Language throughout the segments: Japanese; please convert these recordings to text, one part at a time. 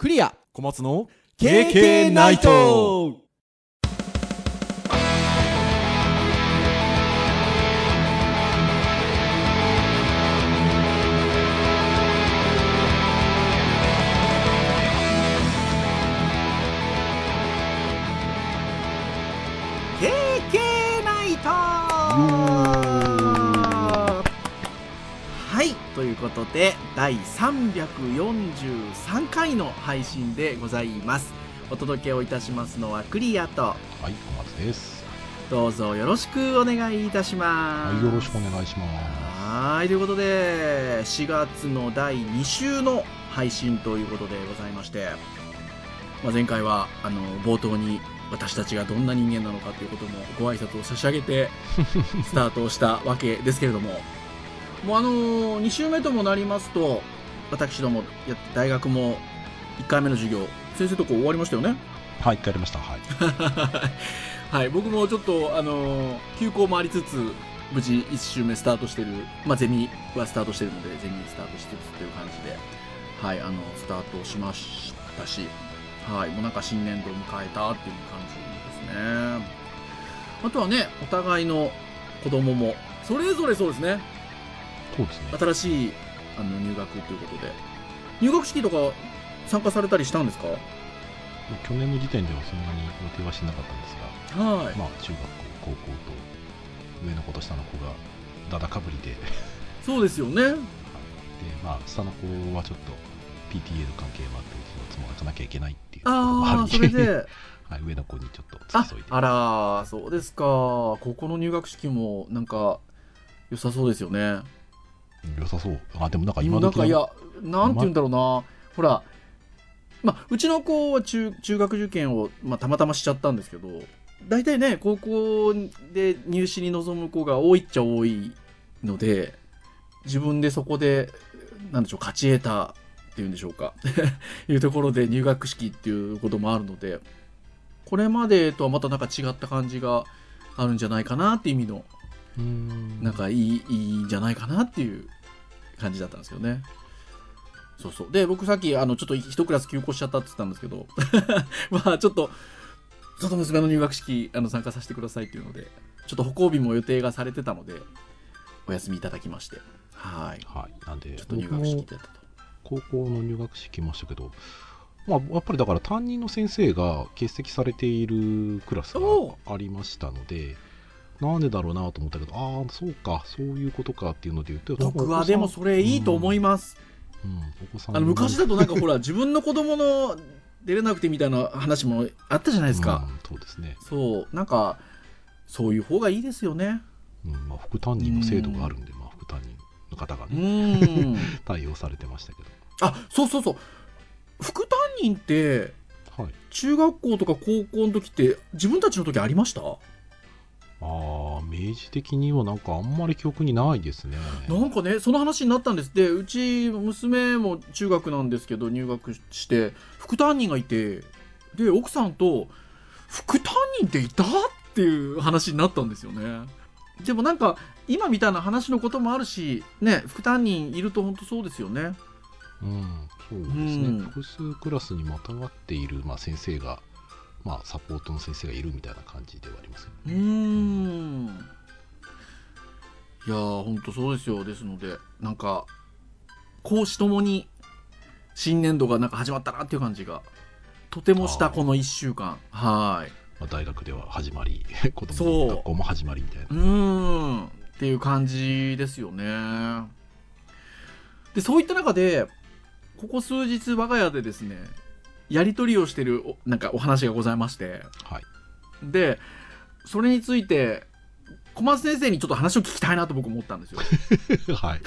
クリア。小松の KK ナイトいということで第343回の配信でございます。お届けをいたしますのはクリアとはい小松です。どうぞよろしくお願いいたします。はいよろしくお願いします。はいということで4月の第2週の配信ということでございまして、まあ、前回はあの冒頭に私たちがどんな人間なのかということもご挨拶を差し上げて スタートをしたわけですけれどももうあの2週目ともなりますと私どもやって大学も1回目の授業先生とこ終わりましたよね？はい帰りました。はい。はい、僕もちょっと、あのー休校もありつつ、無事1週目スタートしてる、まあ、ゼミはスタートしてるので、ゼミスタートしつつという感じで、はい、あの、スタートしましたし、はい、もうなんか新年度を迎えたっていう感じですね。あとはね、お互いの子供も、それぞれそうですね、そうですね。新しいあの入学ということで、入学式とか参加されたりしたんですか？去年の時点ではそんなに予定はしなかったんですがはい。まあ中学校高校と上の子と下の子がだだかぶりで。でそうですよね。まあ下の子はちょっと PTA の関係もあってうちの妻が行かなきゃいけないっていうああ、り。それで、はい、上の子にちょっとあ付き添いで。あらそうですか。ここの入学式もなんか良さそうですよね良さそう。あでもなんか今なんかいやなんて言うんだろうな。ほらまあうちの子は中中学受験を、まあ、たまたましちゃったんですけど大体ね高校で入試に臨む子が多いっちゃ多いので自分でそこでなんでしょう勝ち得たっていうんでしょうか。いうところで入学式っていうこともあるのでこれまでとはまたなんか違った感じがあるんじゃないかなっていう意味のんなんかいいいいんじゃないかなっていう感じだったんですよね。そうそう。で、僕さっき、あの、ちょっと一クラス休校しちゃったって言ったんですけど、まあ、ちょっと、ちょっと娘の入学式、あの、参加させてくださいっていうので、ちょっと歩行日も予定がされてたので、お休みいただきまして、はい。はいなんでちょっと入学式だったと。高校の入学式来ましたけど、まあ、やっぱりだから担任の先生が欠席されているクラスがおありましたのでなんでだろうなと思ったけどああそうかそういうことかっていうので言うと僕はでもそれいいと思います。うん、お子さんあの、昔だとなんかほら、自分の子供の出れなくてみたいな話もあったじゃないですか。うんそうですね、そう、なんか、そういう方がいいですよね。うんまあ、副担任の制度があるんで、まあ、副担任の方がうね、ん。対応されてましたけあそうそうそう副担任ってどはい中学校とか高校の時って自分たちの時ありました？ああ明治的にはなんかあんまり記憶にないですね。なんかねその話になったんです。でうち娘も中学なんですけど入学して副担任がいてで奥さんと副担任っていた？っていう話になったんですよね。でもなんか今みたいな話のこともあるしね副担任いると本当そうですよね。うん、そうですね、うん。複数クラスにまたがっている、まあ、先生が、まあ、サポートの先生がいるみたいな感じではありますようーん。いやーほんとそうですよ。ですのでなんか講師ともに新年度がなんか始まったなっていう感じがとてもしたこの1週間。はい。まあ、大学では始まり 子供の学校も始まりみたいな。う。ーん。っていう感じですよね。でそういった中でここ数日我が家でですねやり取りをしてるおなんかお話がございまして。はい。でそれについて小松先生にちょっと話を聞きたいなと僕思ったんですよ。はい。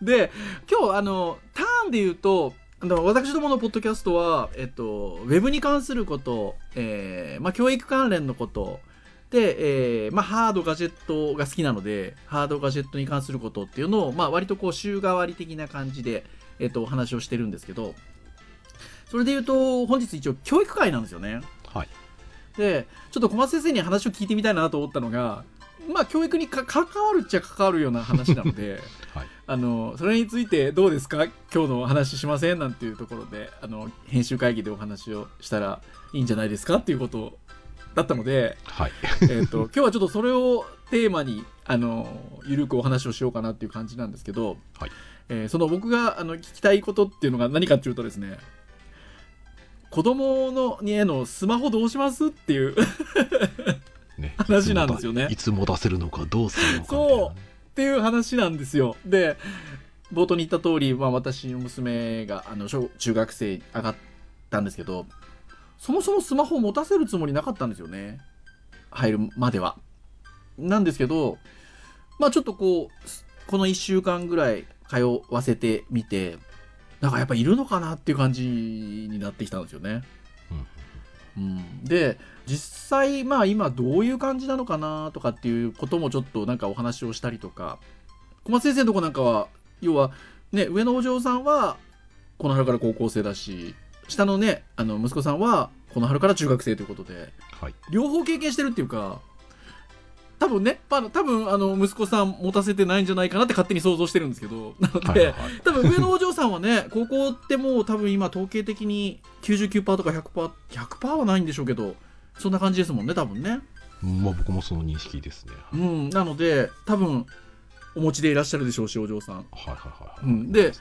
で今日あのターンで言うと私どものポッドキャストは、えっと、ウェブに関すること、えーまあ、教育関連のことで、えーまあ、ハードガジェットが好きなのでハードガジェットに関することっていうのを、まあ、割とこう週替わり的な感じで、えっと、お話をしてるんですけどそれで言うと本日一応教育会なんですよね。はい。でちょっと小松先生に話を聞いてみたいなと思ったのがまあ教育にか関わるっちゃ関わるような話なので はい。あの、それについてどうですか？今日のお話ししませんなんていうところで、あの、編集会議でお話をしたらいいんじゃないですか？っていうことだったので、はい。えっと、今日はちょっとそれをテーマに、あの、ゆるくお話をしようかなっていう感じなんですけど、はい。えーその僕があの聞きたいことっていうのが何かっていうとですね、子供のにへのスマホどうします？っていうね、話なんですよねいつも出せるのかどうするのかみたいなそうっていう話なんですよ。で、冒頭に言った通り、まあ私の娘があの小中学生に上がったんですけど、そもそもスマホを持たせるつもりなかったんですよね。入るまでは。なんですけど、まあちょっとこう、すこの1週間ぐらい通わせてみて、なんかやっぱいるのかなっていう感じになってきたんですよね。うん、で実際まあ今どういう感じなのかなとかっていうこともちょっとなんかお話をしたりとか小松先生のとこなんかは要はね上のお嬢さんはこの春から高校生だし下のねあの息子さんはこの春から中学生ということではい。両方経験してるっていうか多分ね、まあ、多分あの息子さん持たせてないんじゃないかなって勝手に想像してるんですけど。なので、はいはいはい。多分上のお嬢さんはね高校ってもう多分今統計的に99%とか 100%100% 100%はないんでしょうけどそんな感じですもんね多分ね。まあ僕もその認識ですね。うん。なので多分お持ちでいらっしゃるでしょうしお嬢さん。はいはいはい。うん。でね。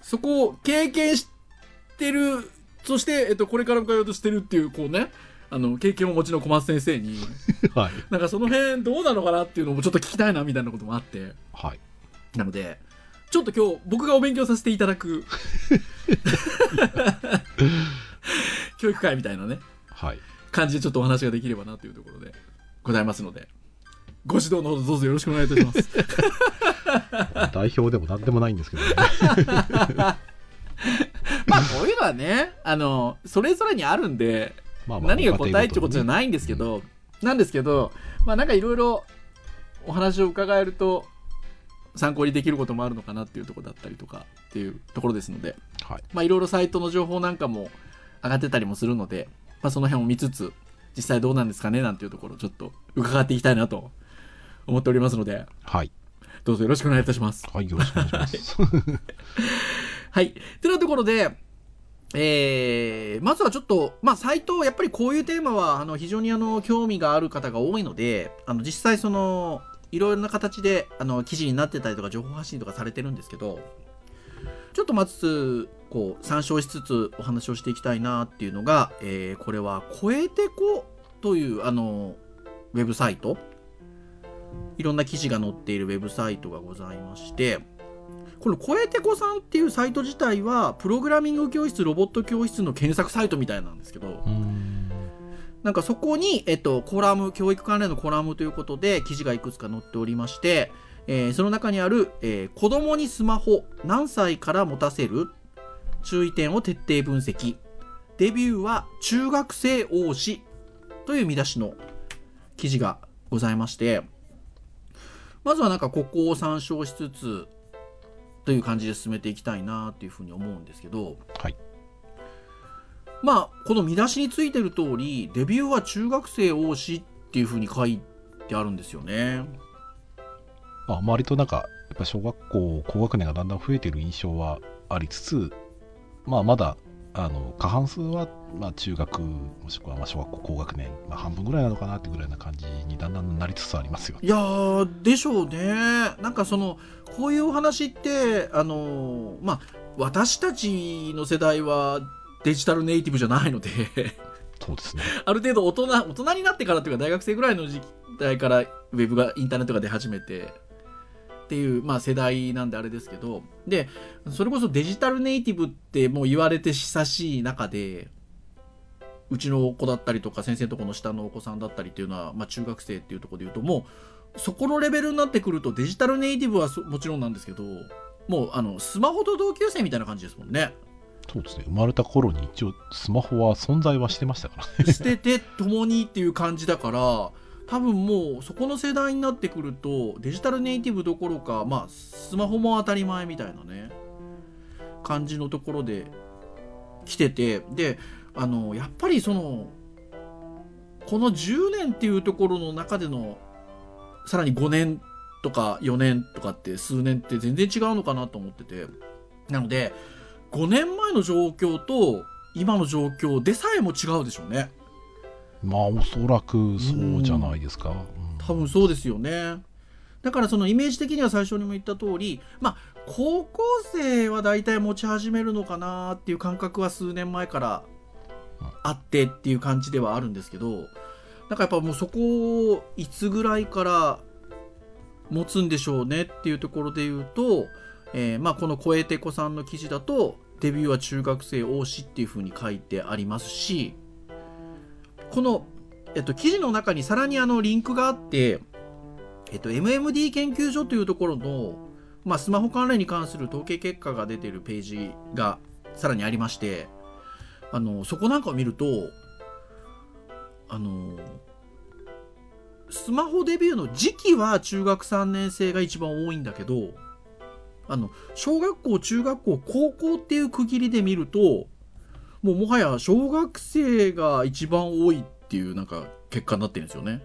そこを経験してるそして、えっと、これから通おうとしてるっていうこうねあの経験をお持ちの小松先生に はい。なんかその辺どうなのかなっていうのもちょっと聞きたいなみたいなこともあってはい。なのでちょっと今日僕がお勉強させていただく 教育会みたいなねはい。感じでちょっとお話ができればなというところでございますのでご指導のほどどうぞよろしくお願いいたします 代表でも何でもないんですけどね。まあこういうのはねあのそれぞれにあるんでまあまあ何が答えってことじゃないんですけど、なんですけどまあなんかいろいろお話を伺えると参考にできることもあるのかなっていうところだったりとかっていうところですのではい。まあいろいろサイトの情報なんかも上がってたりもするので、まあ、その辺を見つつ実際どうなんですかねなんていうところをちょっと伺っていきたいなと思っておりますのではい。どうぞよろしくお願いいたします。はい。よろしくお願いします。はい。というところで、えー、まずはちょっと、まあ、サイト、やっぱりこういうテーマは、あの、非常にあの、興味がある方が多いので、あの、実際その、いろいろな形で、あの、記事になってたりとか、情報発信とかされてるんですけど、ちょっとまず、こう、参照しつつお話をしていきたいなっていうのが、えー、これは、超えてこという、あの、ウェブサイト。いろんな記事が載っているウェブサイトがございまして、この声てこさんっていうサイト自体は、プログラミング教室、ロボット教室の検索サイトみたいなんですけど。なんかそこに、えっと、コラム、教育関連のコラムということで、記事がいくつか載っておりまして、えーその中にある、えー子供にスマホ、何歳から持たせる注意点を徹底分析。デビューは中学生王子という見出しの記事がございまして、まずはなんかここを参照しつつ、という感じで進めていきたいなっていうふうに思うんですけど、はい。まあ、この見出しについてる通り、デビューは中学生王子っていうふうに書いてあるんですよね。まあ、割となんか、やっぱ小学校、高学年がだんだん増えてる印象はありつつ、まあ、まだ、あの、過半数は、まあ、中学、もしくはまあ小学校高学年、まあ、半分ぐらいなのかなってぐらいな感じにだんだんなりつつありますよね。いやー、でしょうね。なんかその、こういうお話って、あのーまあ、私たちの世代はデジタルネイティブじゃないので、そうですね。ある程度大人、大人になってからというか大学生ぐらいの時代からウェブが、インターネットが出始めて、っていう、まあ世代なんであれですけど、で、それこそデジタルネイティブってもう言われて親しい中で、うちの子だったりとか先生のところの下のお子さんだったりっていうのは、まあ中学生っていうところで言うともう、そこのレベルになってくるとデジタルネイティブはそもちろんなんですけど、もうあの、スマホと同級生みたいな感じですもんね。そうですね。生まれた頃に一応、スマホは存在はしてましたからね。捨てて共にっていう感じだから多分もうそこの世代になってくるとデジタルネイティブどころかまあスマホも当たり前みたいなね感じのところで来ててであのやっぱりそのこの10年っていうところの中でのさらに5年とか4年とかって数年って全然違うのかなと思ってて。なので5年前の状況と今の状況でさえも違うでしょうね。まあおそらくそうじゃないですか、うん。多分そうですよね。だからそのイメージ的には最初にも言った通りまあ高校生は大体持ち始めるのかなっていう感覚は数年前からあってっていう感じではあるんですけどなんかやっぱもうそこをいつぐらいから持つんでしょうねっていうところで言うと、えーまあこの小江てこさんの記事だとデビューは中学生王子っていうふうに書いてありますしこの、えっと、記事の中にさらにあのリンクがあって、えっと、MMD 研究所というところの、まあ、スマホ関連に関する統計結果が出てるページがさらにありましてあのそこなんかを見るとあのスマホデビューの時期は中学3年生が一番多いんだけどあの小学校中学校高校っていう区切りで見るともうもはや小学生が一番多いっていうなんか結果になってるんですよね。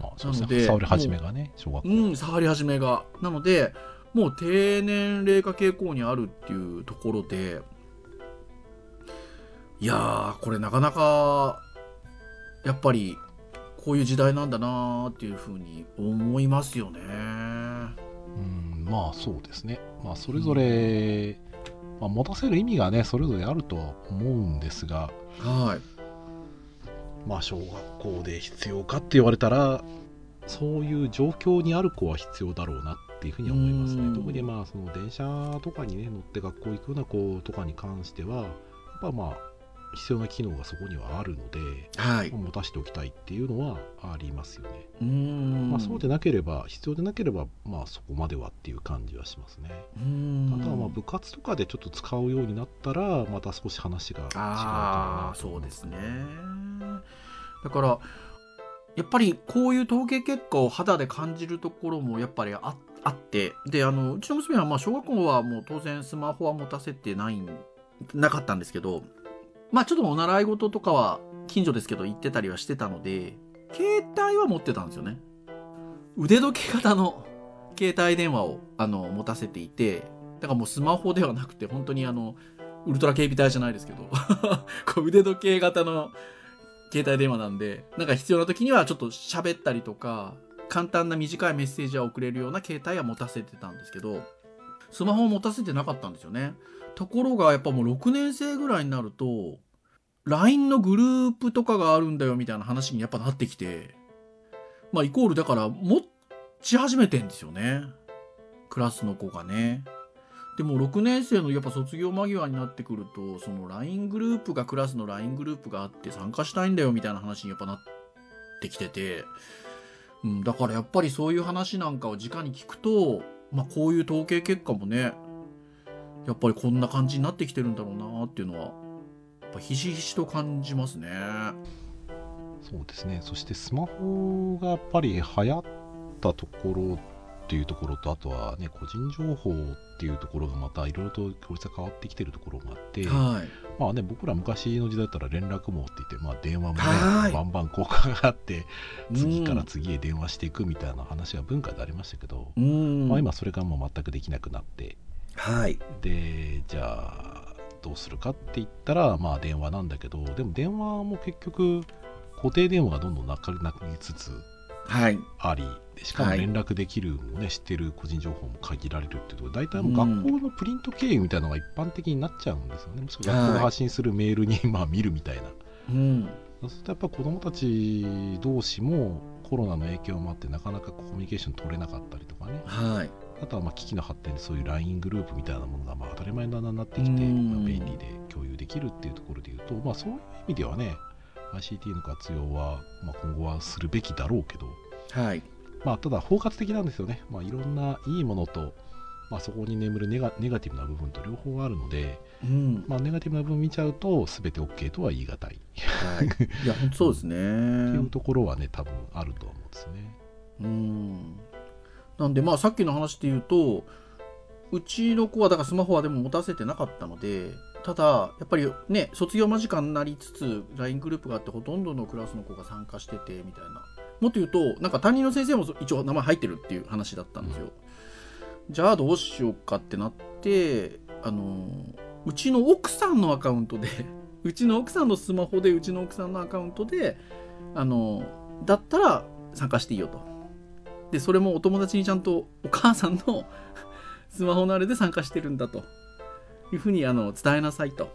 まあそうですね触り始めがね小学校うん、触り始めが。なので、もう低年齢化傾向にあるっていうところで、いやー、これなかなか、やっぱり、こういう時代なんだなーっていうふうに思いますよね。うんまあそうですねまあそれぞれ、まあ、持たせる意味がねそれぞれあるとは思うんですがはい。まあ小学校で必要かって言われたらそういう状況にある子は必要だろうなっていうふうには思いますうんね特にまあその電車とかにね乗って学校行くような子とかに関してはやっぱまあ必要な機能がそこにはあるので、はい。まあ持たせておきたいっていうのはありますよね、うーん。まあ、そうでなければ必要でなければまあそこまではっていう感じはしますねうーん。あとはまあ部活とかでちょっと使うようになったらまた少し話が違うかなそうですねだからやっぱりこういう統計結果を肌で感じるところもやっぱりああってであのうちの娘はまあ小学校はもう当然スマホは持たせてないんなかったんですけどまあちょっとお習い事とかは近所ですけど行ってたりはしてたので携帯は持ってたんですよね。腕時計型の 携帯電話をあの持たせていてだからもうスマホではなくて本当にあのウルトラ警備隊じゃないですけど こう腕時計型の携帯電話なんでなんか必要な時にはちょっと喋ったりとか簡単な短いメッセージは送れるような携帯は持たせてたんですけどスマホを持たせてなかったんですよね。ところがやっぱもう6年生ぐらいになると LINE のグループとかがあるんだよみたいな話にやっぱなってきてまあイコールだから持ち始めてんですよね。クラスの子がね。でも6年生のやっぱ卒業間際になってくるとその LINE グループがクラスの LINE グループがあって参加したいんだよみたいな話にやっぱなってきてて、うん、だからやっぱりそういう話なんかを直に聞くと、まあ、こういう統計結果もねやっぱりこんな感じになってきてるんだろうなっていうのはぱひしひしと感じますね。そうですね。そしてスマホがやっぱり流行ったところっていうところとあとはね個人情報っていうところがまたいろいろと効率が変わってきてるところがあって、はい、まあね僕ら昔の時代だったら連絡網って言って、まあ、電話もねはい。バンバン交換があって次からうん次へ電話していくみたいな話が文化でありましたけど、うん。まあ、今それがもう全くできなくなって。はい。でじゃあどうするかって言ったらまあ電話なんだけどでも電話も結局固定電話がどんどんなくなりつつはい。ありでしかもはい。連絡できるのね、知ってる個人情報も限られるっていうところ。大体もううん。学校のプリント経由みたいなのが一般的になっちゃうんですよね、もし学校が発信するメールにまあ見るみたいな。うん。そうするとやっぱ子どもたち同士もコロナの影響もあってなかなかコミュニケーション取れなかったりとかね。はいあとはまあ機器の発展でそういう LINE グループみたいなものがまあ当たり前にだんだんなってきて、うん。まあ便利で共有できるっていうところでいうと、まあ、そういう意味ではね ICT の活用は、まあ、今後はするべきだろうけど、はい。まあ、ただ包括的なんですよね、まあ、いろんないいものと、まあ、そこに眠るネガネガティブな部分と両方あるので、うん。まあ、ネガティブな部分見ちゃうと全て OK とは言い難い。はい、いやそうですね。っていうところはね多分あると思うんですよね。うんなんでまあさっきの話で言うとうちの子はだからスマホはでも持たせてなかったのでただやっぱりね卒業間近になりつつ LINE グループがあってほとんどのクラスの子が参加しててみたいな。もっと言うとなんか担任の先生も一応名前入ってるっていう話だったんですよ、じゃあどうしようかってなってあのうちの奥さんのアカウントで うちの奥さんのスマホでうちの奥さんのアカウントであのだったら参加していいよと。でそれもお友達にちゃんとお母さんの スマホのあれで参加してるんだと。いうふうにあの伝えなさいと。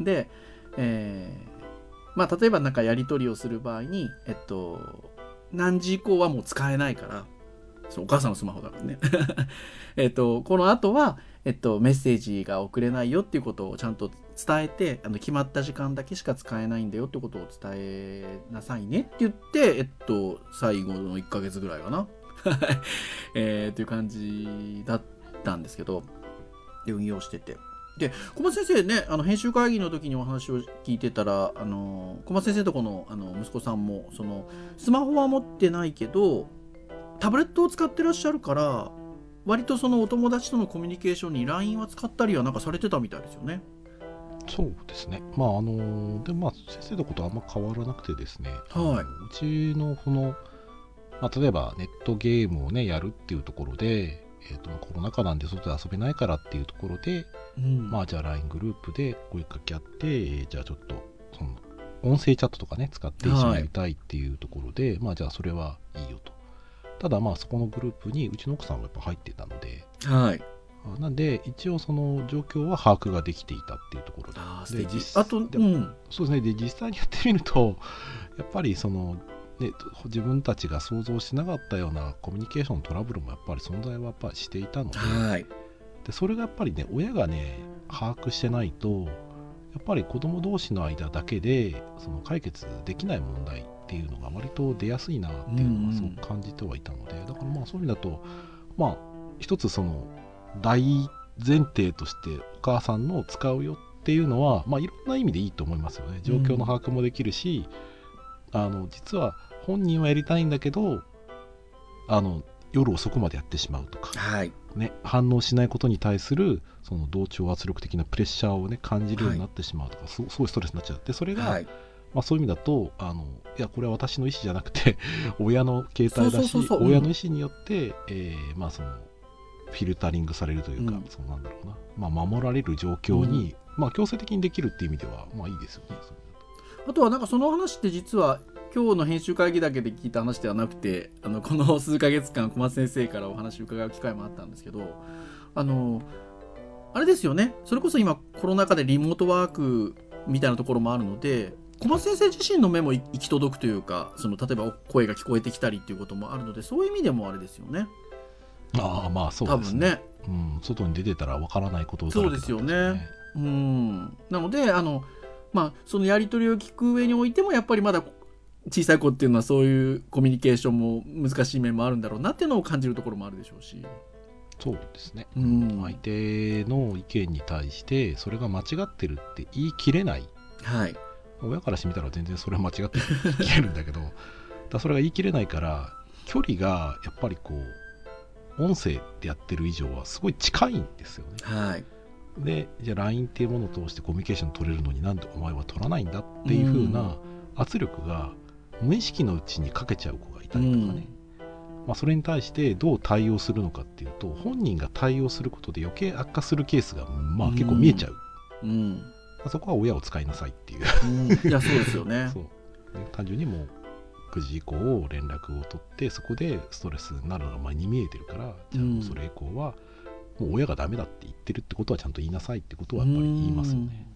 で、えーまあ例えばなんかやり取りをする場合にえっと何時以降はもう使えないからそお母さんのスマホだからね。えっとこの後はえっと、メッセージが送れないよっていうことをちゃんと伝えてあの決まった時間だけしか使えないんだよってことを伝えなさいねって言って、えっと、最後の1ヶ月ぐらいかな、えー、という感じだったんですけどで運用しててで小松先生ねあの編集会議の時にお話を聞いてたらあの小松先生とこのあの息子さんもそのスマホは持ってないけどタブレットを使ってらっしゃるから割とそのお友達とのコミュニケーションに LINE は使ったりはなんかされてたみたいですよね。そうですね。まああのでまあ先生のことはあんま変わらなくてですね。はいうちのこのまあ例えばネットゲームをねやるっていうところで、えっ、とコロナ禍なんで外で遊べないからっていうところで、うんまあじゃあ LINE グループで声かけ合って、えーじゃあちょっとその音声チャットとかね使って一緒にやりたいっていうところで、まあじゃあそれはいいよと。ただまあそこのグループにうちの奥さんがやっぱ入ってたので、はい。あなんで一応その状況は把握ができていたっていうところで。あ。で実あと、うでん。そうですね。で、実際にやってみると、やっぱりその、ね、自分たちが想像しなかったようなコミュニケーショントラブルもやっぱり存在はやっぱりしていたので、はい。でそれがやっぱりね、親がね、把握してないと、やっぱり子供同士の間だけでその解決できない問題っていうのが割と出やすいなっていうのはすごく感じてはいたので、だからまあそういう意味だと、まあ一つその大前提としてお母さんの使うよっていうのは、まあいろんな意味でいいと思いますよね。状況の把握もできるし、あの実は本人はやりたいんだけど、あの夜遅くまでやってしまうとか、はい。ね、反応しないことに対するその同調圧力的なプレッシャーを、ね、感じるようになってしまうとか、すすごいストレスになっちゃうでそれが、はい。まあ、そういう意味だとあのいやこれは私の意思じゃなくて 親の携帯だし親の意思によって、えーまあ、そのフィルタリングされるというか、うん。そうなんだろうな、まあ、守られる状況に、まあ、強制的にできるっていう意味では、まあ、いいですよね。あとはなんかその話って実は今日の編集会議だけで聞いた話ではなくてあのこの数ヶ月間小松先生からお話を伺う機会もあったんですけどあのあれですよね。それこそ今コロナ禍でリモートワークみたいなところもあるので小松先生自身の目も行き届くというかその例えば声が聞こえてきたりっていうこともあるのでそういう意味でもあれですよねああまあそう多ですね。分ね。うん、外に出てたらわからないことだらけだったそうですよね。うん。なのであのまあそのやり取りを聞く上においてもやっぱりまだ小さい子っていうのはそういうコミュニケーションも難しい面もあるんだろうなっていうのを感じるところもあるでしょうし。そうですね、うん。相手の意見に対してそれが間違ってるって言い切れない。はい。親からしてみたら全然それは間違ってるって言い切れるんだけど だそれが言い切れないから距離がやっぱりこう音声でやってる以上はすごい近いんですよねはい。でじゃあ LINE っていうものを通してコミュニケーション取れるのになんでお前は取らないんだっていう風な圧力が無意識のうちにかけちゃう子がいたりとかね、まあ、それに対してどう対応するのかっていうと本人が対応することで余計悪化するケースがまあ結構見えちゃう、うん。まあそこは親を使いなさいっていううん。いや、そうですよね。そう、ね、単純にもう9時以降連絡を取ってそこでストレスになるのが前に見えてるからじゃあもうそれ以降はもう親がダメだって言ってるってことはちゃんと言いなさいってことはやっぱり言いますよね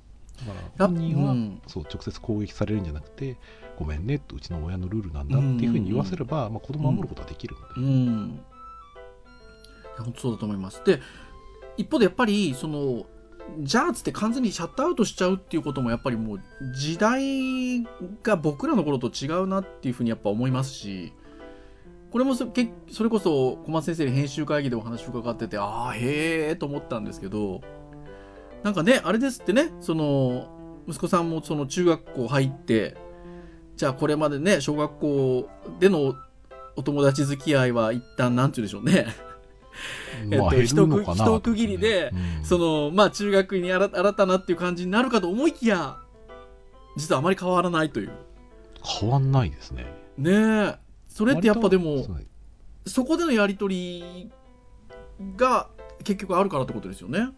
だから本人はうんそう直接攻撃されるんじゃなくてごめんねってうちの親のルールなんだっていうふうに言わせれば、まあ、子供を守ることはできるので、うんうん。いや本当そうだと思います。で、一方でやっぱり、その、じゃあつって完全にシャットアウトしちゃうっていうこともやっぱりもう時代が僕らの頃と違うなっていうふうにやっぱ思いますし、これもそそれこそ小松先生に編集会議でお話伺ってて、ああ、へえと思ったんですけど、なんかね、あれですってね、その、息子さんもその中学校入って、じゃあこれまでね、小学校でのお友達付き合いは一旦なんて言うんでしょうね。えっとまあ減るのかな一区切りでうんその、まあ中学に新新たなっていう感じになるかと思いきや、実はあまり変わらないという。変わんないですねねえ。それってやっぱでもそこでのやり取りが結局あるからってことですよね。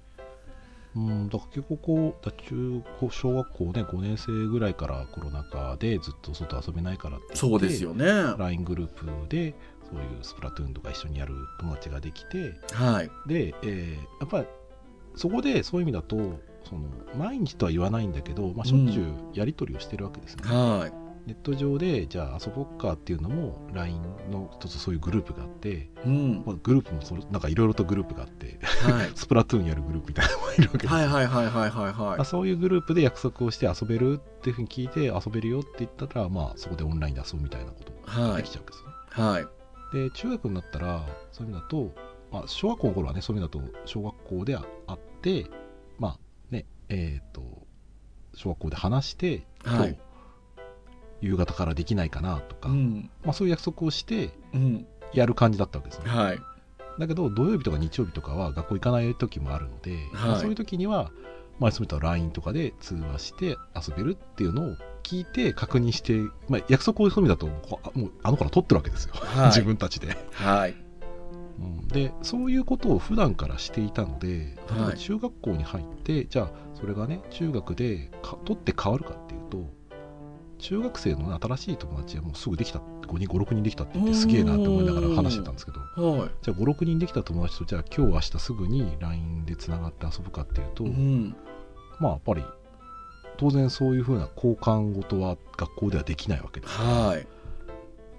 うん、だから結構こうだ中高小学校ね5年生ぐらいからコロナ禍でずっと外遊べないからって言ってそうですよね。LINE グループでそういうスプラトゥーンとか一緒にやる友達ができてはい。で、えーやっぱりそこでそういう意味だとその毎日とは言わないんだけど、まあ、しょっちゅうやり取りをしてるわけですね、はネット上でじゃあ遊ぼっかっていうのも LINE の一つそういうグループがあって、い。うん。まあ、グループもそのなんかいろいろとグループがあってはい。スプラトゥーンやるグループみたいなのがいるわけですよはいはいはいはいはいまあ、はそういうグループで約束をして遊べるっていうふうに聞いて遊べるよって言ったら、まあ、そこでオンラインで遊ぶみたいなことができちゃうわけですね。い。はい。で中学になったらそういう意味だと、まあ、小学校の頃はねそういう意味だと小学校であってまあねえっ、と小学校で話して、はい夕方からできないかなとか、うん。まあ、そういう約束をしてうん。やる感じだったわけですね。はい。だけど土曜日とか日曜日とかは学校行かない時もあるので、まあはいそういう時には、まあ、そういった LINE とかで通話して遊べるっていうのを聞いて確認して、まあ、約束をそういう意味だともうあの子ら取ってるわけですよ、はい自分たちで、はい。うんでそういうことを普段からしていたので例えはいば中学校に入って、じゃあそれがね中学でか取って変わるかっていうと中学生の、ね、新しい友達はもうすぐできた5人56人できたって言ってすげえなって思いながら話してたんですけどはじゃあ56人できた友達とじゃあ今日明日すぐに LINE でつながって遊ぶかっていうと、い。うん。まあやっぱり当然そういうふうな交換事は学校ではできないわけです、はい。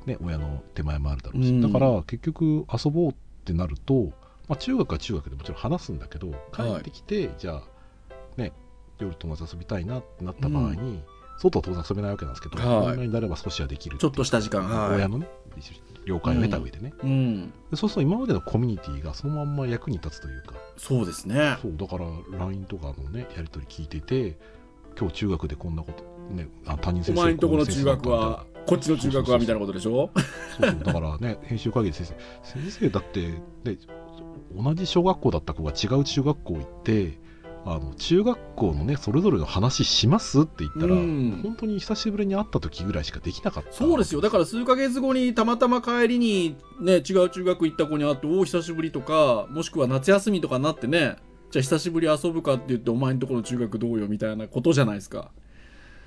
ね、親の手前もあるだろうし、うんだから結局遊ぼうってなると、まあ、中学は中学でもちろん話すんだけど帰ってきて、じゃあね夜友達と遊びたいなってなった場合に、外は当然遊べないわけなんですけど、はいになれば少しはできるちょっとした時間。はい。親のね了解を得た上でね、うん。でそうすると今までのコミュニティがそのまんま役に立つというかそうですね。そうだから LINE とかのねやり取り聞いてて今日中学でこんなことねあ担任お先生前んとこの中学は、こっちの中学はみたいなことでしょ？そうそう。だからね 編集会議で先生先生だって、ね、同じ小学校だった子が違う中学校行ってあの中学校のねそれぞれの話しますって言ったら、うん。本当に久しぶりに会った時ぐらいしかできなかった。そうですよ。だから数ヶ月後にたまたま帰りにね、違う中学行った子に会って、おお、久しぶりとか、もしくは夏休みとかになってね、じゃあ久しぶり遊ぶかって言って、お前んとこの中学どうよみたいなことじゃないですか。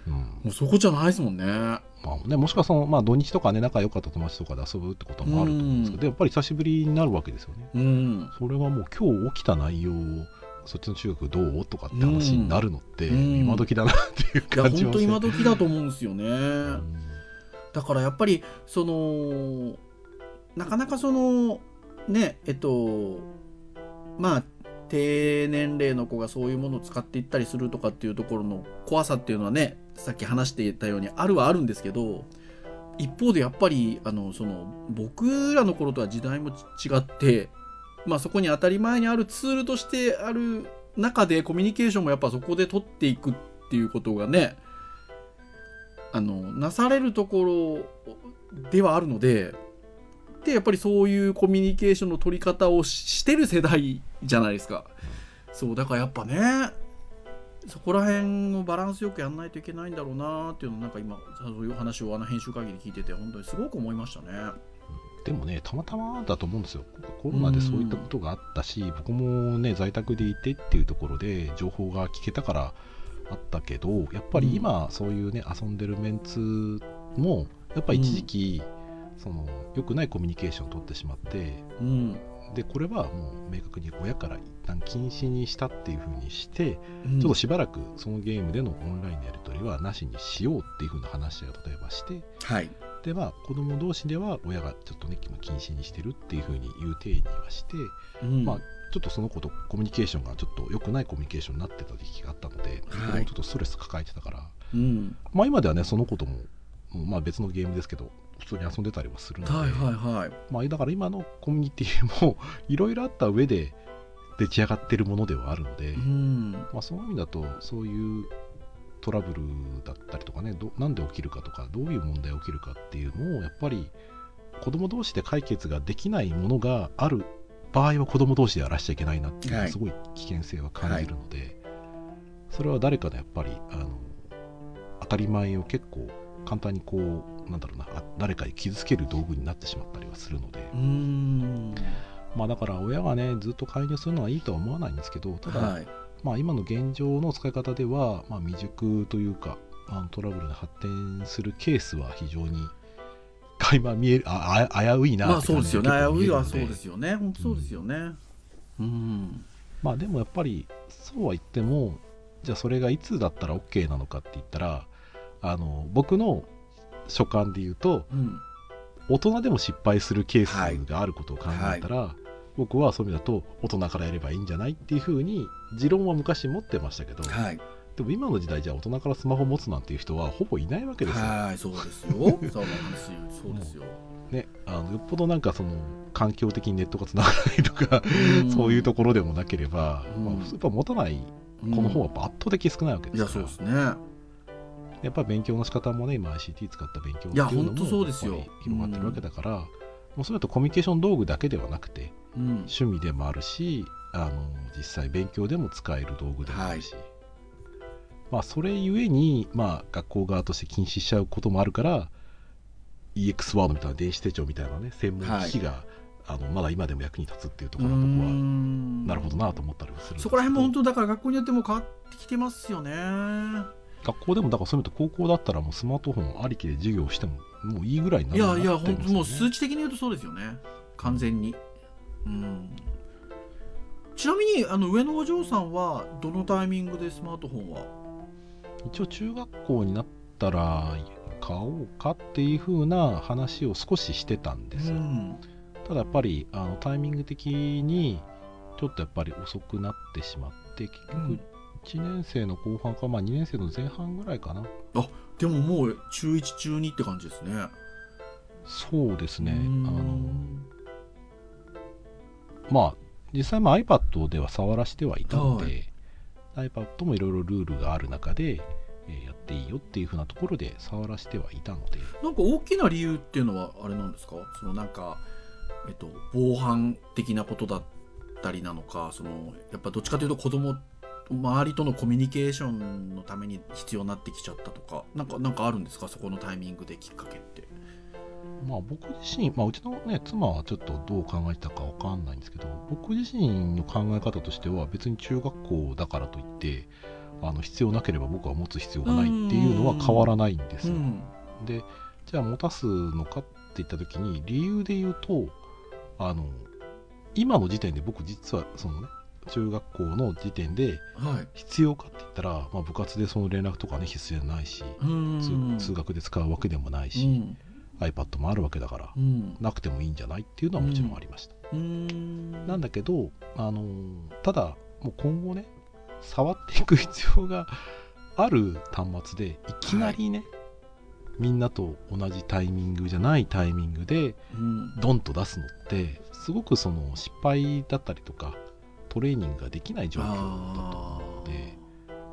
うんもうそこじゃないですもんね。まあね、もしくはその、まあ、土日とかね仲良かった友達とかで遊ぶってこともあると思うんですけど、うんでやっぱり久しぶりになるわけですよねうん。それはもう今日起きた内容をそっちの中学どう？とかって話になるのって、うん今時だなっていういや、感じも本当今時だと思うんですよね。うんだからやっぱりそのなかなかそのねえっとまあ低年齢の子がそういうものを使っていったりするとかっていうところの怖さっていうのはねさっき話していたようにあるはあるんですけど一方でやっぱりあのその僕らの頃とは時代も違って、まあ、そこに当たり前にあるツールとしてある中でコミュニケーションもやっぱそこで取っていくっていうことがねあのなされるところではあるのででやっぱりそういうコミュニケーションの取り方をししてる世代じゃないですか。そうだからやっぱねそこら辺をバランスよくやんないといけないんだろうなっていうのをなんか今そういう話をあの編集会議で聞いてて本当にすごく思いましたね。でもねたまたまだと思うんですよ。コロナでそういったことがあったし、僕もね在宅でいてっていうところで情報が聞けたからあったけどやっぱり今そういうね遊んでるメンツもやっぱ一時期、その良くないコミュニケーションを取ってしまってうん、でこれはもう明確に親から一旦禁止にしたっていうふうにして、うん。ちょっとしばらくそのゲームでのオンラインのやり取りはなしにしようっていうふうな話し合いを例えばしてはい。でまあ子供同士では親がちょっとね今禁止にしてるっていうふうに言う体にはして、うん。まあちょっとその子とコミュニケーションがちょっと良くないコミュニケーションになってた時期があったので、子供ちょっとストレス抱えてたから、うん。まあ今ではねその子ともまあ別のゲームですけど普通に遊んでたりはするので、はいはいはい。まあだから今のコミュニティも いろいろあった上で出来上がってるものではあるので、うん。まあ、その意味だとそういうトラブルだったりとかねどなんで起きるかとかどういう問題が起きるかっていうのをやっぱり子供同士で解決ができないものがある場合は子供同士でやらしちゃいけないなっていうのははい。すごい危険性は感じるので、それは誰かのやっぱりあの当たり前を結構簡単にこうなんだろうなあ誰かに傷つける道具になってしまったりはするので、まあ、だから親がねずっと介入するのはいいとは思わないんですけどただ、はい。まあ、今の現状の使い方では、まあ、未熟というかあのトラブルに発展するケースは非常に垣間見えるああ危ういなまあってそうですよね。危ういはそうですよね。本当そうですよね。うん。まあでもやっぱりそうは言ってもじゃあそれがいつだったら OK なのかって言ったらあの僕の所感で言うとうん。大人でも失敗するケースがあることを考えたら、僕はそういう意味だと大人からやればいいんじゃないっていうふうに持論は昔持ってましたけど、はい。でも今の時代じゃあ大人からスマホ持つなんていう人はほぼいないわけですよ。はいそうですよ。そうなんですよ。ね、あのよっぽどなんかその環境的にネットがつながらないとか、ん。そういうところでもなければ、うん。まあ、やっぱ持たない子の方は圧倒的に少ないわけいですから、やそうですねやっぱり勉強の仕方もね今 ICT 使った勉強っていうのも広がってるわけだから、もうそれだとコミュニケーション道具だけではなくてうん。趣味でもあるしあの実際勉強でも使える道具でもあるし、まあそれゆえに、まあ、学校側として禁止しちゃうこともあるから EX ワードみたいな電子手帳みたいなね専門機器が、あのまだ今でも役に立つっていうところは僕はなるほどなと思ったりはするそこら辺も本当だから学校によっても変わってきてますよね学校でもだからそういう意味で高校だったらもうスマートフォンありきで授業してももういいぐらいにないるやいやなってますよね。本当もう数値的に言うとそうですよね。完全に。うん。ちなみにあの上のお嬢さんはどのタイミングでスマートフォンは？一応中学校になったら買おうかっていう風な話を少ししてたんです。よ、ん。ただやっぱりあのタイミング的にちょっとやっぱり遅くなってしまって結うん。局1年生の後半か、まあ、2年生の前半ぐらいかな。でももう中1中2って感じですね。そうですね。あうん。のまあ実際まあ iPad では触らせてはいたので、iPad もいろいろルールがある中で、えーやっていいよっていう風なところで触らせてはいたので。なんか大きな理由っていうのはあれなんですか？そのなんか、えっと、防犯的なことだったりなのかそのやっぱどっちかというと子供周りとのコミュニケーションのために必要になってきちゃったとかなんかなんかあるんですか？そこのタイミングできっかけって。まあ僕自身、まあうちのね、妻はちょっとどう考えてたかわかんないんですけど、僕自身の考え方としては別に中学校だからといって、あの必要なければ僕は持つ必要がないっていうのは変わらないんですよ。うんで、じゃあ持たすのかって言った時に理由で言うと、あの、今の時点で僕実はそのね、中学校の時点ではい。必要かって言ったら、まあ、部活でその連絡とかね必須じゃないし、うん。通通学で使うわけでもないし、うん。iPad もあるわけだから、うん。なくてもいいんじゃないっていうのはもちろんありました、うん。なんだけど、あのーただもう今後ね触っていく必要がある端末でいきなりね、みんなと同じタイミングじゃないタイミングでうん。ドンと出すのってすごくその失敗だったりとかトレーニングができない状況だと思うので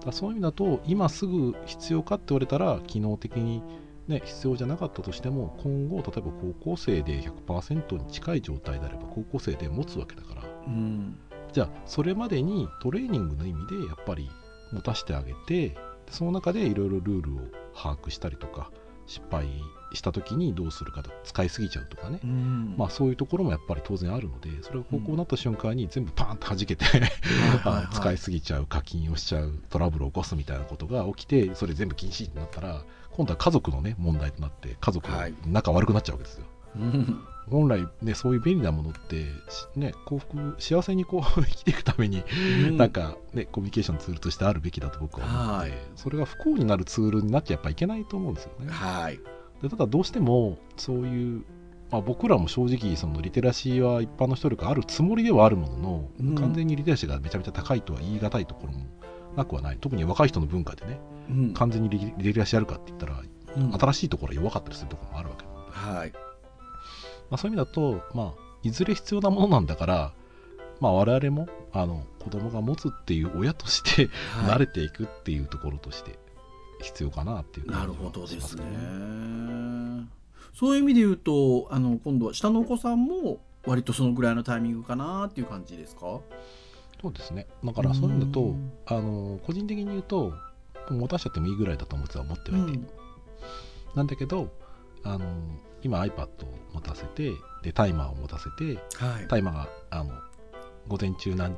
だそういう意味だと今すぐ必要かって言われたら機能的に、ね、必要じゃなかったとしても今後例えば高校生で100%に近い状態であれば高校生で持つわけだから。うん。じゃあそれまでにトレーニングの意味でやっぱり持たせてあげてその中でいろいろルールを把握したりとか失敗した時にどうするかと使いすぎちゃうとかね、うん。まあそういうところもやっぱり当然あるのでそれが高校になった瞬間に全部パーンと弾けて、使いすぎちゃう課金をしちゃうトラブルを起こすみたいなことが起きてそれ全部禁止になったら今度は家族のね問題となって家族仲悪くなっちゃうわけですよ、うん。本来ねそういう便利なものってしね幸福幸せにこう 生きていくために、なんかねコミュニケーションツールとしてあるべきだと僕は思うので、はい。それが不幸になるツールになっちゃやっぱいけないと思うんですよね。はいでただどうしてもそういう、まあ、僕らも正直そのリテラシーは一般の人よりかあるつもりではあるものの、うん。完全にリテラシーがめちゃめちゃ高いとは言い難いところもなくはない。特に若い人の文化でねうん。完全にリリテラシーあるかって言ったら、うん。新しいところは弱かったりするところもあるわけ。なので、はい。まあ、そういう意味だと、まあ、いずれ必要なものなんだから、まあ、我々もあの子供が持つっていう親として慣れていくっていうところとして必要かなっていうなるほどですね。そういう意味で言うとあの今度は下のお子さんも割とそのぐらいのタイミングかなっていう感じですか？そうですね。だからそういう意味だとうんあの個人的に言うと持たしちゃってもいいぐらいだと思っては思ってはいて、なんだけどあの今 iPad を持たせてでタイマーを持たせてはい。タイマーがあの午前中何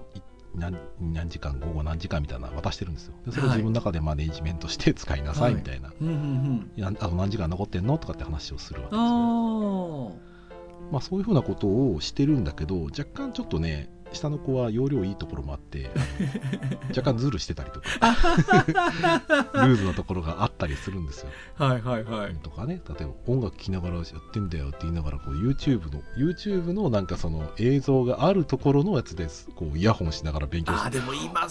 何何時間午後何時間みたいなの渡してるんですよ。でそれをはい。自分の中でマネージメントして使いなさいみたいな、うんうんうん。いやあと何時間残ってんの？とかって話をするわけですよ、あまあ、そういうふうなことをしてるんだけど若干ちょっとね下の子は容量いいところもあって 若干ズルしてたりとかルーズなところがあったりするんですよ。あはいはいはい。とかね例えば音楽聴きながらやってんだよって言いながらこう YouTube の YouTube のなんかその映像があるところのやつです。こうイヤホンしながら勉強して。あーでも今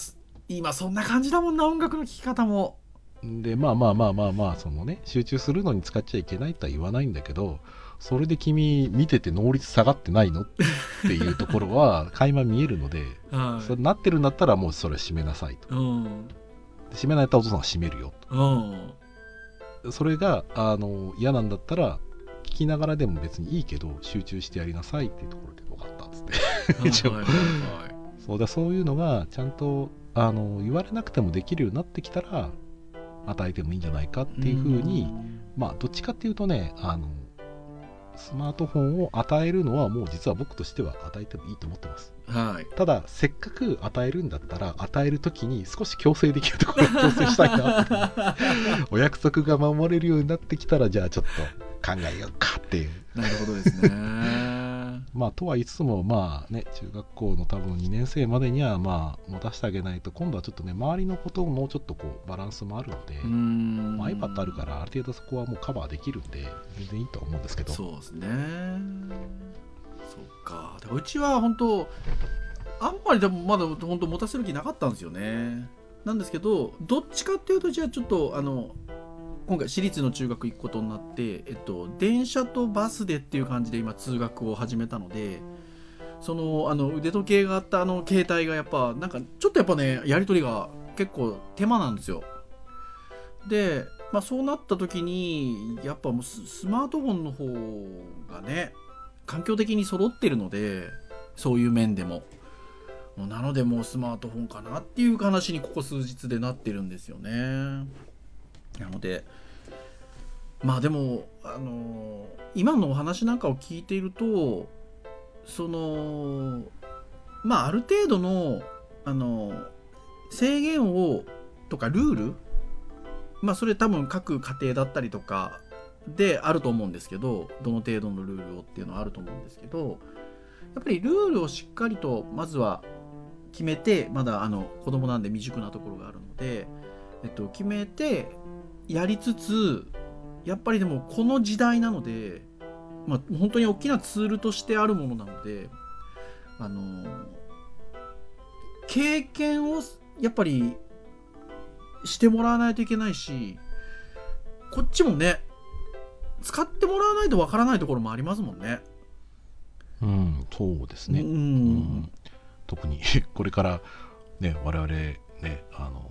今そんな感じだもんな音楽の聴き方も。でまあまあまあまあまあそのね集中するのに使っちゃいけないとは言わないんだけどそれで君見てて能率下がってないの？っていうところは 垣間見えるのではそれなってるんだったらもうそれ閉めなさいと。うん。閉めないとお父さんは閉めるようん。とそれがあの嫌なんだったら聞きながらでも別にいいけど集中してやりなさいっていうところで分かったっつって。一応はいはいはい。そうだそういうのがちゃんとあの言われなくてもできるようになってきたら与えてもいいんじゃないかっていうふうにまあどっちかっていうとねあのスマートフォンを与えるのはもう実は僕としては与えてもいいと思ってます。はい。ただせっかく与えるんだったら与える時に少し強制できるところを強制したいな お約束が守れるようになってきたらじゃあちょっと考えようかっていう。なるほどですねまあとは言いつつもまあね中学校の多分2年生までにはまあ持たせてあげないと今度はちょっとね周りのことももうちょっとこうバランスもあるので、まあ、iPad あるからある程度そこはもうカバーできるんで全然いいとは思うんですけど。そうですね。そっか。だからうちは本当あんまりでもまだ本当持たせる気なかったんですよね。なんですけどどっちかっていうとじゃあちょっとあの今回私立の中学行くことになって、えっと、電車とバスでっていう感じで今通学を始めたのでそのあの腕時計があったあの携帯がやっぱなんかちょっとやっぱねやり取りが結構手間なんですよ。で、まあ、そうなった時にやっぱもうスマートフォンの方がね環境的に揃ってるのでそういう面でも。なのでもうスマートフォンかなっていう話にここ数日でなってるんですよね。なのでまあでもあの今のお話なんかを聞いているとそのまあある程度のあの制限をとかルールまあそれ多分各家庭だったりとかであると思うんですけどどの程度のルールをっていうのはあると思うんですけどやっぱりルールをしっかりとまずは決めてまだあの子供なんで未熟なところがあるので、えっと、決めてやりつつやっぱりでもこの時代なので、まあ、本当に大きなツールとしてあるものなのであの経験をやっぱりしてもらわないといけないしこっちもね使ってもらわないとわからないところもありますもんね。うんそうですね、うん。うん。特にこれからね我々ねあの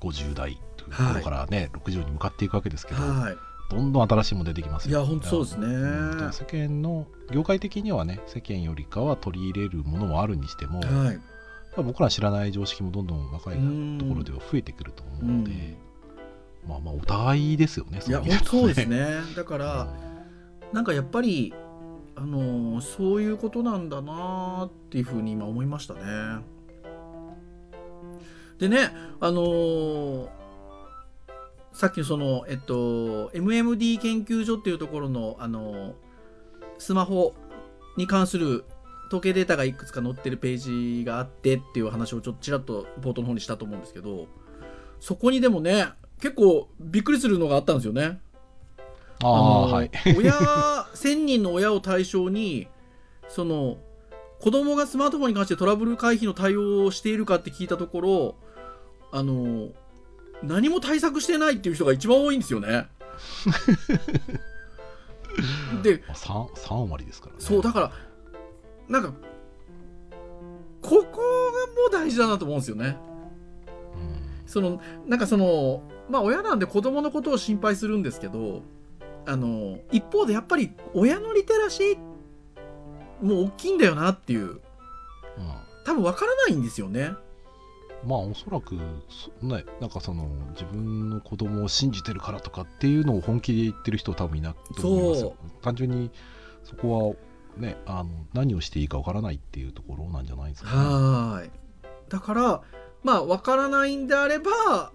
50代ところからね、60に向かっていくわけですけど、はい。どんどん新しいもの出てきますよ。いや本当そうですね。ん世間の業界的にはね世間よりかは取り入れるものもあるにしても、はい。ぱ僕ら知らない常識もどんどん若いうんところでは増えてくると思うので、うん。まあまあお互いですよねいや本当そうですね。だから なんかやっぱりあのーそういうことなんだなーっていうふうに今思いましたね。でねあのーさっきのそのえっと MMD 研究所っていうところのあのースマホに関する統計データがいくつか載ってるページがあってっていう話をちょっとちらっと冒頭の方にしたと思うんですけどそこにでもね結構びっくりするのがあったんですよね。ああのはい親1000人の親を対象にその子供がスマートフォンに関してトラブル回避の対応をしているかって聞いたところあの何も対策してないっていう人が一番多いんですよね。で 3, 3割ですからねそうだからなんかここがもう大事だなと思うんですよね。うんそのなんかそのまあ親なんで子供のことを心配するんですけどあの一方でやっぱり親のリテラシーも大きいんだよなっていううん多分わからないんですよね。まあおそらくそねなんかその自分の子供を信じてるからとかっていうのを本気で言ってる人は多分いないと思いますよ。単純にそこはねあの何をしていいかわからないっていうところなんじゃないですか、ね、はーい。だからまあわからないんであれば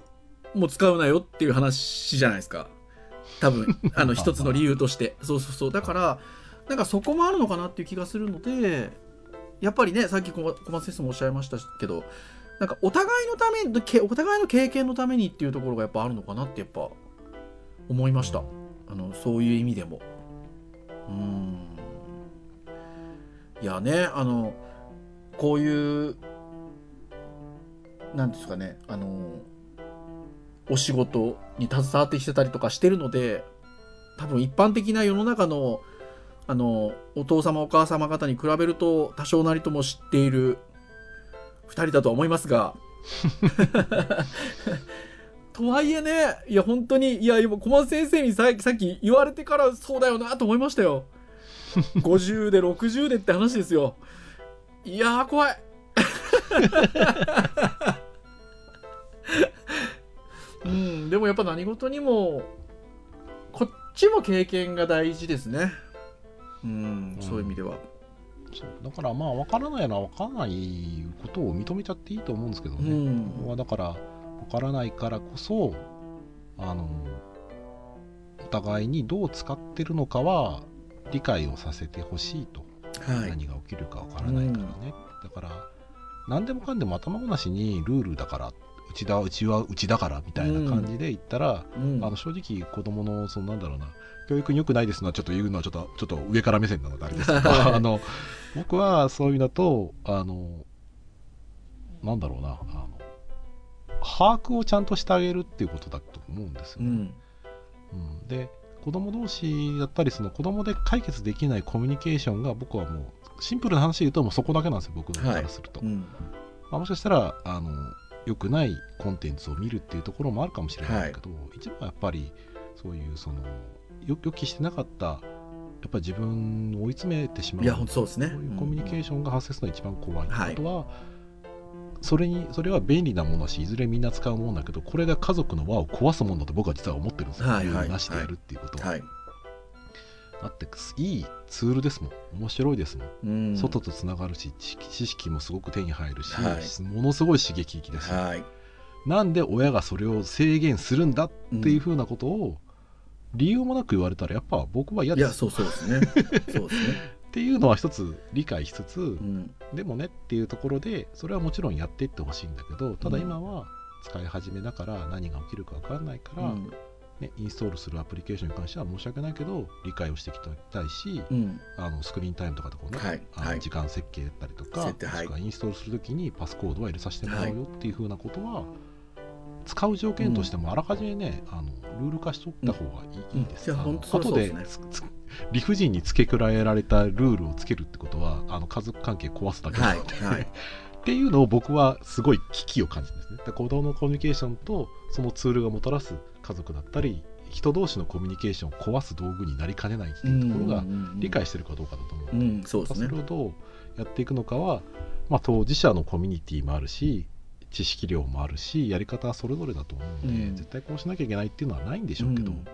もう使うなよっていう話じゃないですか。多分。あの一つの理由として。そうそうそう。だからなんかそこもあるのかなっていう気がするのでやっぱりねさっき小小松先生もおっしゃいましたけどなんかお互いのためにお互いの経験のためにっていうところがやっぱあるのかなってやっぱ思いました。あのそういう意味でも。うん。いやねあのこういうなんですかねあのお仕事に携わってきてたりとかしてるので多分一般的な世の中のあのお父様お母様方に比べると多少なりとも知っている2人だとは思いますが。とはいえねいや本当にいや今小松先生にささっき言われてからそうだよなと思いましたよ。50で60でって話ですよ。いやー怖い。うんでもやっぱ何事にもこっちも経験が大事ですね。うん。そういう意味では、そう。だからまあ分からないのは分からないことを認めちゃっていいと思うんですけどうね、ん。ここはだから分からないからこそあのお互いにどう使ってるのかは理解をさせてほしいと、はい。何が起きるか分からないからね、だから何でもかんでも頭ごなしにルールだからうちだうちはうちだからみたいな感じで言ったら、うん。あの正直子供のそのなんだろうな教育に良くないですのはちょっと言うのはちょっとちょっと上から目線なのであれですけどはい。あの僕はそういうのとあのなんだろうなあの把握をちゃんとしてあげるっていうことだと思うんですよね。うん。うん。で子供同士だったりその子供で解決できないコミュニケーションが僕はもうシンプルな話で言うともうそこだけなんですよ僕からすると。うん。まあ、もしかしたらあの良くないコンテンツを見るっていうところもあるかもしれないけど、一番はやっぱりそういうそのよ予期してなかったやっぱり自分を追い詰めてしまう。いやそうですね。そういうコミュニケーションが発生するのが一番怖い。ってはい。ことは、それにそれは便利なものだしいずれみんな使うものだけどこれが家族の輪を壊すものだと僕は実は思ってるんですよ、はいはいなしでやるっていうこと。は、はい。だっていいツールですもん。面白いですもん。うん。外とつながるし知識もすごく手に入るし、はい。ものすごい刺激的ですよ、はい。なんで親がそれを制限するんだっていうふうなことを理由もなく言われたらやっぱ僕は嫌です。いやそうそうですね。そうですね。っていうのは一つ理解しつつ、うん。でもねっていうところでそれはもちろんやっていってほしいんだけどただ今は使い始めだから何が起きるか分かんないから、うん。ね、インストールするアプリケーションに関しては申し訳ないけど理解をしていきたいし、うん。あのスクリーンタイムとかでこうね、はいはい。あの時間設計だったりとか、はい。もしくはインストールするときにパスコードは入れさせてもらうよっていうふうなことは、使う条件としてもあらかじめね、あのルール化しとった方がいい,、です。あのいや本当そう後で理不尽に付け加えられたルールをつけるってことはあの家族関係壊すだけなはいので、はい っていうのを僕はすごい危機を感じるんですね。子供のコミュニケーションとそのツールがもたらす家族だったり人同士のコミュニケーションを壊す道具になりかねないっていうところが理解してるかどうかだと思うう。んそうですそねれをどうやっていくのかは、まあ、当事者のコミュニティもあるし知識量もあるしやり方はそれぞれだと思うので、うん。絶対こうしなきゃいけないっていうのはないんでしょうけど、うん。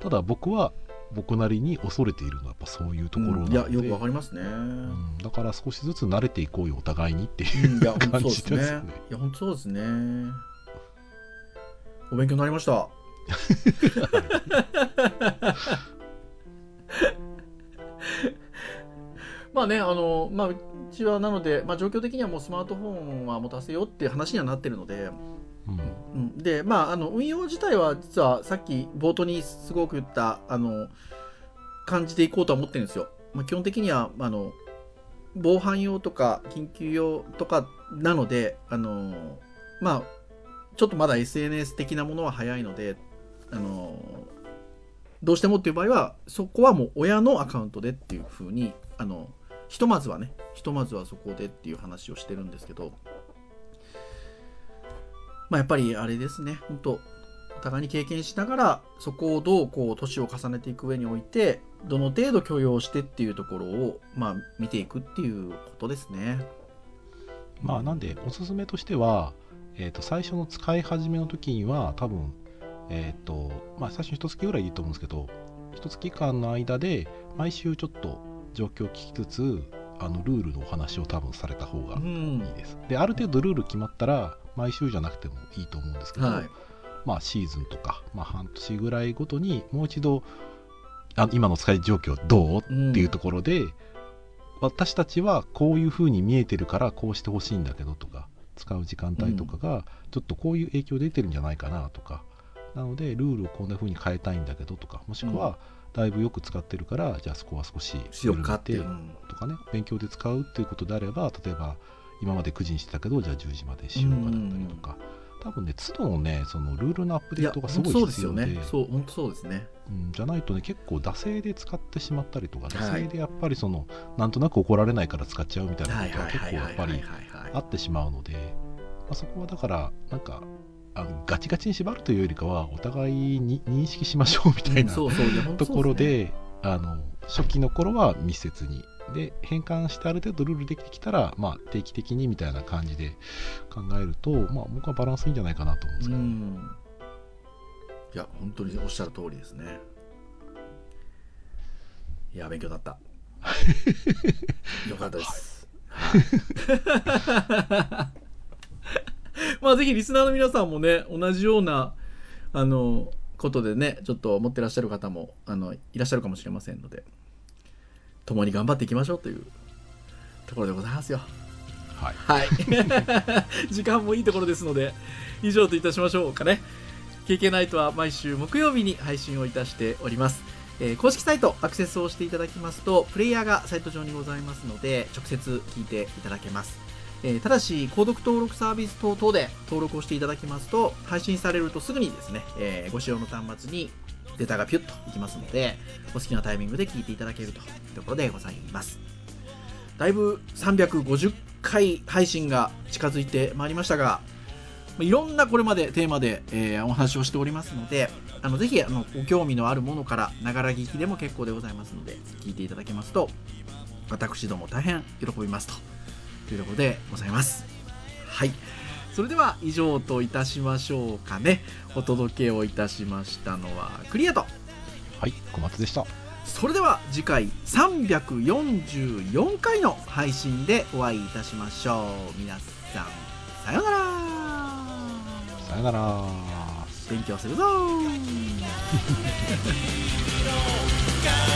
ただ僕は僕なりに恐れているのはやっぱそういうところなので、いやよくわかりますね。うん。だから少しずつ慣れていこうよお互いにっていう感 そうですね。じですね。いや本当そうですね。お勉強になりました まあねあのまあうちはなので、まあ、状況的にはもうスマートフォンは持たせようっていう話にはなってるので、うん。うん、でまああの運用自体は実はさっき冒頭にすごく言ったあの感じでいこうとは思ってるんですよ、まあ、基本的にはあの防犯用とか緊急用とかなのであのまあちょっとまだ SNS 的なものは早いのであのどうしてもっていう場合はそこはもう親のアカウントでっていうふうにあのひとまずはねひとまずはそこでっていう話をしてるんですけどまあやっぱりあれですね本当お互いに経験しながらそこをどうこう年を重ねていく上においてどの程度許容してっていうところをまあ見ていくっていうことですね。まあなんでおすすめとしてはえー、と最初の使い始めの時には多分えっ、とまあ最初の一月ぐらいでいいと思うんですけど一月間の間で毎週ちょっと状況を聞きつつあのルールのお話を多分された方がうん。いいです、である程度ルール決まったら毎週じゃなくてもいいと思うんですけど、はい。まあシーズンとか、まあ、半年ぐらいごとにもう一度あ今の使い状況どう？うんっていうところで、私たちはこういう風に見えてるからこうしてほしいんだけどとか使う時間帯とかがちょっとこういう影響出てるんじゃないかなとか、なのでルールをこんな風に変えたいんだけどとかもしくはだいぶよく使ってるからじゃあそこは少し緩めてとかね勉強で使うっていうことであれば例えば今まで9時にしてたけどじゃあ10時までしようかだったりとか、多分ね都度のねそのルールのアップデートがすごいそうですよ必要でね。そう本当そうですね。うん、じゃないとね結構惰性で使ってしまったりとかはい。惰性でやっぱりその、なんとなく怒られないから使っちゃうみたいなはいことは結はいはい構やっぱりはいはいはいあってしまうので、まあ、そこはだからなんかあのガチガチに縛るというよりかはお互いに認識しましょうみたいなところそうすね。であの初期の頃は密接に。で変換してある程度ルールできてきたら、まあ、定期的にみたいな感じで考えると、まあ、僕はバランスいいんじゃないかなと思うんですうけど、ん。いや本当におっしゃる通りですね。いや勉強になった。よかったです、まあぜひリスナーの皆さんもね同じようなあのことでねちょっと思ってらっしゃる方もあのいらっしゃるかもしれませんので共に頑張っていきましょうというところでございますよはい、はい。時間もいいところですので、以上といたしましょうかね。KK ナイトは毎週木曜日に配信をいたしております。えー公式サイトアクセスをしていただきますと、プレイヤーがサイト上にございますので、直接聞いていただけます。えただし、購読登録サービス等々で登録をしていただきますと、配信されるとすぐにですね、えーご使用の端末にデータがピュッといきますので、お好きなタイミングで聞いていただけるというところでございます。だいぶ350回配信が近づいてまいりましたが、いろんなこれまでテーマで、えーお話をしておりますので、あのぜひあのご興味のあるものから、ながら聞きでも結構でございますので、聞いていただけますと、私ども大変喜びますとというところでございます。はい。それでは以上といたしましょうかね。お届けをいたしましたのはクリアと。はい、小松でした。それでは次回344回の配信でお会いいたしましょう皆さんさようならさよなら。勉強するぞ「